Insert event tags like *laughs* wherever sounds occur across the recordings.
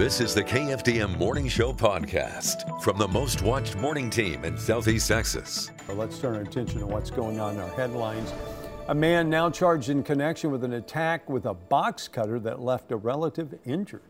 This is the KFDM Morning Show podcast from the most watched morning team in Southeast Texas. Let's turn our attention to what's going on in our headlines. A man now charged in connection with an attack with a box cutter that left a relative injured.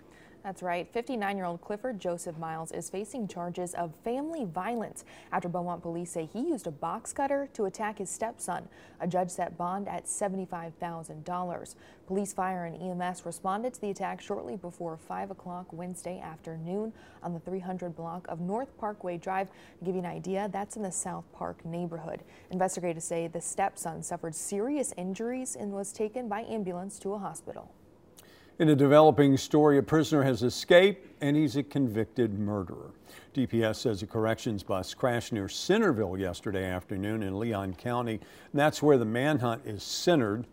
That's right. 59-year-old Clifford Joseph Miles is facing charges of family violence after Beaumont police say he used a box cutter to attack his stepson. A judge set bond at $75,000. Police, fire, and EMS responded to the attack shortly before 5 o'clock Wednesday afternoon on the 300 block of North Parkway Drive. To give you an idea, that's in the South Park neighborhood. Investigators say the stepson suffered serious injuries and was taken by ambulance to a hospital. In a developing story, a prisoner has escaped and he's a convicted murderer. DPS says a corrections bus crashed near Centerville yesterday afternoon in Leon County. And That's where the manhunt is centered.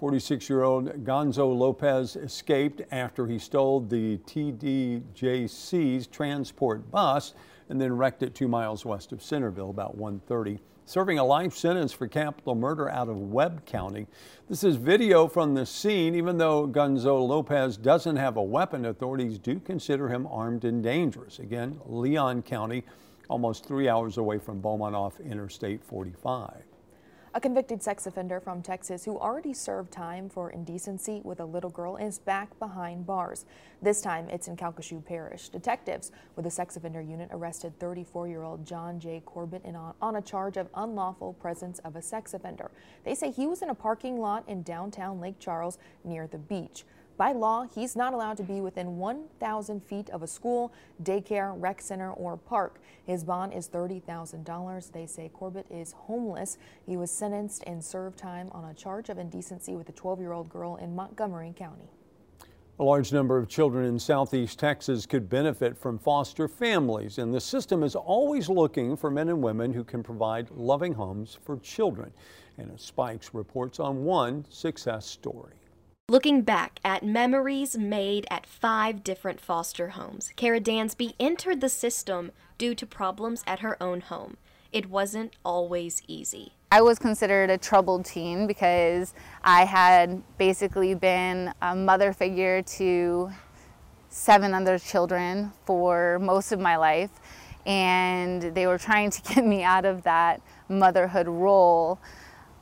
46 year old Gonzalo Lopez escaped after he stole the TDJC's transport bus and then wrecked it two miles west of Centerville about 1:30 serving a life sentence for capital murder out of Webb County. This is video from the scene. Even though Gonzalo Lopez doesn't have a weapon, authorities do consider him armed and dangerous. Again, Leon County, almost three hours away from Beaumont off Interstate 45. A convicted sex offender from Texas who already served time for indecency with a little girl is back behind bars. This time it's in Calcasieu Parish. Detectives with the sex offender unit arrested 34-year-old John J. Corbett on, on a charge of unlawful presence of a sex offender. They say he was in a parking lot in downtown Lake Charles near the beach. By law, he's not allowed to be within 1,000 feet of a school, daycare, rec center, or park. His bond is $30,000. They say Corbett is homeless. He was sentenced and served time on a charge of indecency with a 12-year-old girl in Montgomery County. A large number of children in southeast Texas could benefit from foster families, and the system is always looking for men and women who can provide loving homes for children. And Spikes reports on one success story. Looking back at memories made at five different foster homes, Kara Dansby entered the system due to problems at her own home. It wasn't always easy. I was considered a troubled teen because I had basically been a mother figure to seven other children for most of my life and they were trying to *laughs* get me out of that motherhood role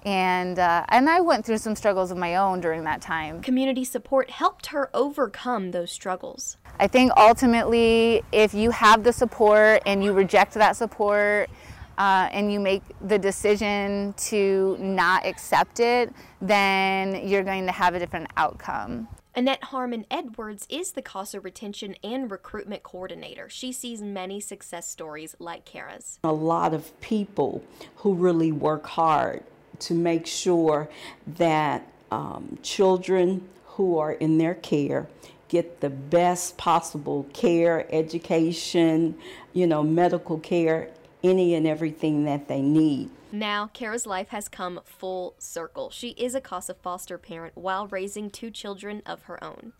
and uh, and I went through some struggles of my own during that time. Community support helped her overcome those struggles. I think ultimately, if you have the support and you reject that support, uh, and you make the decision to not accept it, then you're going to have a different outcome. Annette Harmon Edwards is the CASA Retention and Recruitment Coordinator. She sees many success stories like Kara's. A lot of people who really work hard to make sure that um, children who are in their care get the best possible care, education, you know, medical care, any and everything that they need. Now, Kara's life has come full circle. She is a CASA foster parent while raising two children of her own.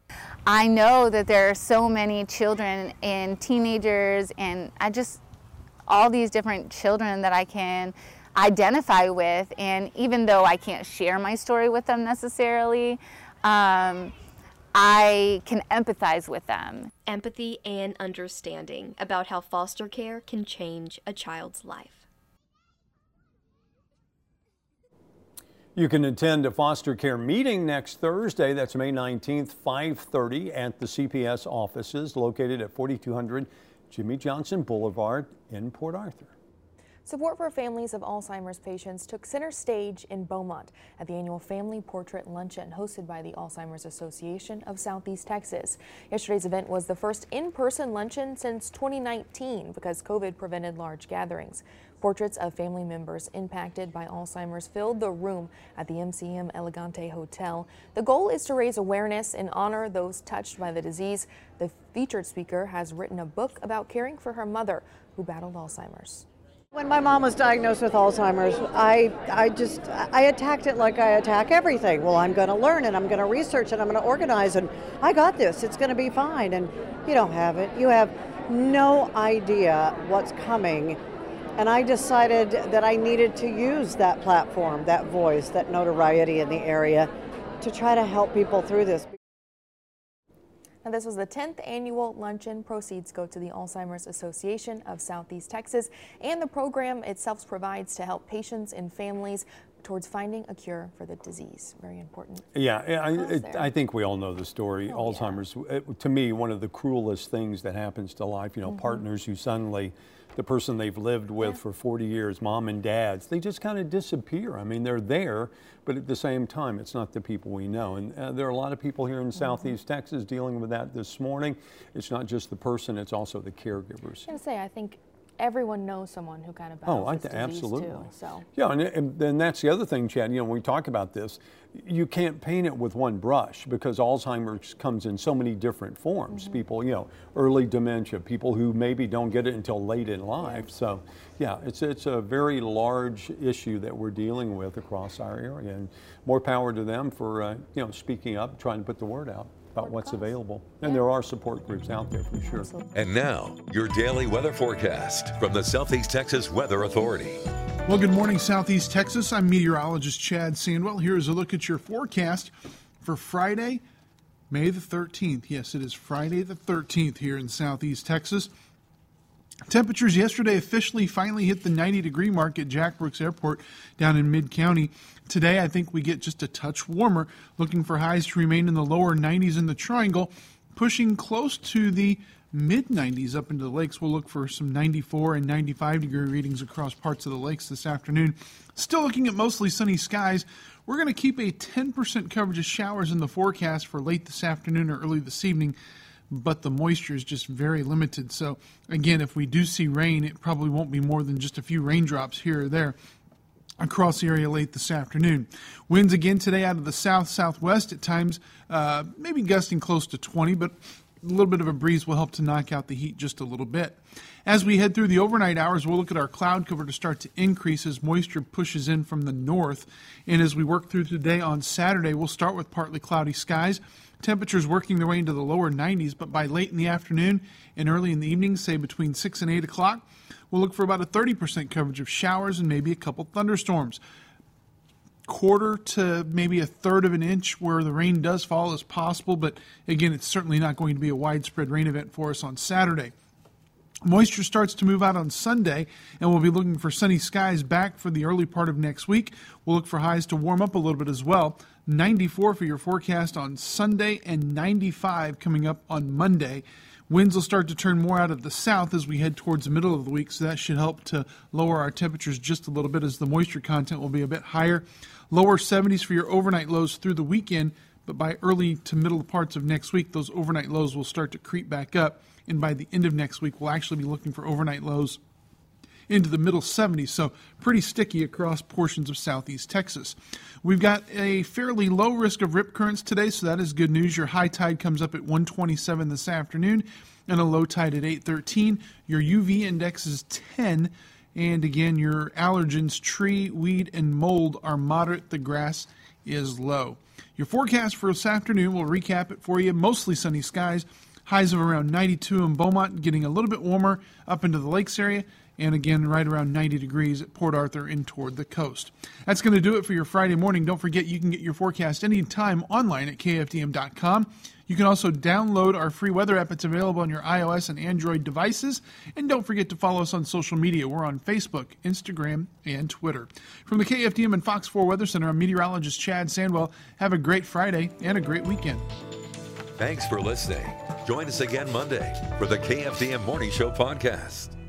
I know that there are so many children and teenagers, and I just, all these different children that I can identify with. And even though I can't share my story with them necessarily, um, I can empathize with them. Empathy and understanding about how foster care can change a child's life. You can attend a foster care meeting next Thursday. That's May 19th, 5:30 at the CPS offices located at 4200 Jimmy Johnson Boulevard in Port Arthur. Support for families of Alzheimer's patients took center stage in Beaumont at the annual Family Portrait Luncheon hosted by the Alzheimer's Association of Southeast Texas. Yesterday's event was the first in-person luncheon since 2019 because COVID prevented large gatherings. Portraits of family members impacted by Alzheimer's filled the room at the MCM Elegante Hotel. The goal is to raise awareness and honor those touched by the disease. The featured speaker has written a book about caring for her mother who battled Alzheimer's. When my mom was diagnosed with Alzheimer's, I, I just, I attacked it like I attack everything. Well, I'm going to learn and I'm going to research and I'm going to organize and I got this. It's going to be fine. And you don't have it. You have no idea what's coming. And I decided that I needed to use that platform, that voice, that notoriety in the area to try to help people through this. Now, this was the 10th annual luncheon. Proceeds go to the Alzheimer's Association of Southeast Texas, and the program itself provides to help patients and families towards finding a cure for the disease. Very important. Yeah, I, it, I think we all know the story. Oh, Alzheimer's, yeah. it, to me, one of the cruelest things that happens to life. You know, mm -hmm. partners who suddenly, the person they've lived with yeah. for 40 years, mom and dads, they just kind of disappear. I mean, they're there, but at the same time, it's not the people we know. And uh, there are a lot of people here in mm -hmm. Southeast Texas dealing with that this morning. It's not just the person, it's also the caregivers. I was say, I think everyone knows someone who kind of battles oh, I, this absolutely. Too, so yeah, and, and, and that's the other thing, Chad. You know, when we talk about this, you can't paint it with one brush because Alzheimer's comes in so many different forms. Mm-hmm. People, you know, early dementia, people who maybe don't get it until late in life. Yeah. So, yeah, it's it's a very large issue that we're dealing with across our area, and more power to them for uh, you know speaking up, trying to put the word out about what's available. And there are support groups out there for sure. And now, your daily weather forecast from the Southeast Texas Weather Authority. Well, good morning, Southeast Texas. I'm meteorologist Chad Sandwell. Here is a look at your forecast for Friday, May the 13th. Yes, it is Friday the 13th here in Southeast Texas. Temperatures yesterday officially finally hit the 90 degree mark at Jack Brooks Airport down in mid county. Today, I think we get just a touch warmer, looking for highs to remain in the lower 90s in the triangle, pushing close to the mid 90s up into the lakes. We'll look for some 94 and 95 degree readings across parts of the lakes this afternoon. Still looking at mostly sunny skies. We're going to keep a 10% coverage of showers in the forecast for late this afternoon or early this evening but the moisture is just very limited. So, again, if we do see rain, it probably won't be more than just a few raindrops here or there across the area late this afternoon. Winds again today out of the south southwest at times, uh, maybe gusting close to 20, but a little bit of a breeze will help to knock out the heat just a little bit. As we head through the overnight hours, we'll look at our cloud cover to start to increase as moisture pushes in from the north. And as we work through today on Saturday, we'll start with partly cloudy skies Temperatures working their way into the lower 90s, but by late in the afternoon and early in the evening, say between 6 and 8 o'clock, we'll look for about a 30% coverage of showers and maybe a couple thunderstorms. Quarter to maybe a third of an inch where the rain does fall is possible, but again, it's certainly not going to be a widespread rain event for us on Saturday. Moisture starts to move out on Sunday, and we'll be looking for sunny skies back for the early part of next week. We'll look for highs to warm up a little bit as well. 94 for your forecast on Sunday, and 95 coming up on Monday. Winds will start to turn more out of the south as we head towards the middle of the week, so that should help to lower our temperatures just a little bit as the moisture content will be a bit higher. Lower 70s for your overnight lows through the weekend, but by early to middle parts of next week, those overnight lows will start to creep back up. And by the end of next week, we'll actually be looking for overnight lows into the middle 70s, so pretty sticky across portions of southeast Texas. We've got a fairly low risk of rip currents today, so that is good news. Your high tide comes up at 127 this afternoon and a low tide at 813. Your UV index is 10. And again, your allergens, tree, weed, and mold are moderate. The grass is low. Your forecast for this afternoon, we'll recap it for you. Mostly sunny skies, highs of around 92 in Beaumont, getting a little bit warmer up into the lakes area, and again right around 90 degrees at Port Arthur and toward the coast. That's going to do it for your Friday morning. Don't forget you can get your forecast anytime online at kfdm.com. You can also download our free weather app. It's available on your iOS and Android devices. And don't forget to follow us on social media. We're on Facebook, Instagram, and Twitter. From the KFDM and Fox 4 Weather Center, I'm meteorologist Chad Sandwell. Have a great Friday and a great weekend. Thanks for listening. Join us again Monday for the KFDM Morning Show podcast.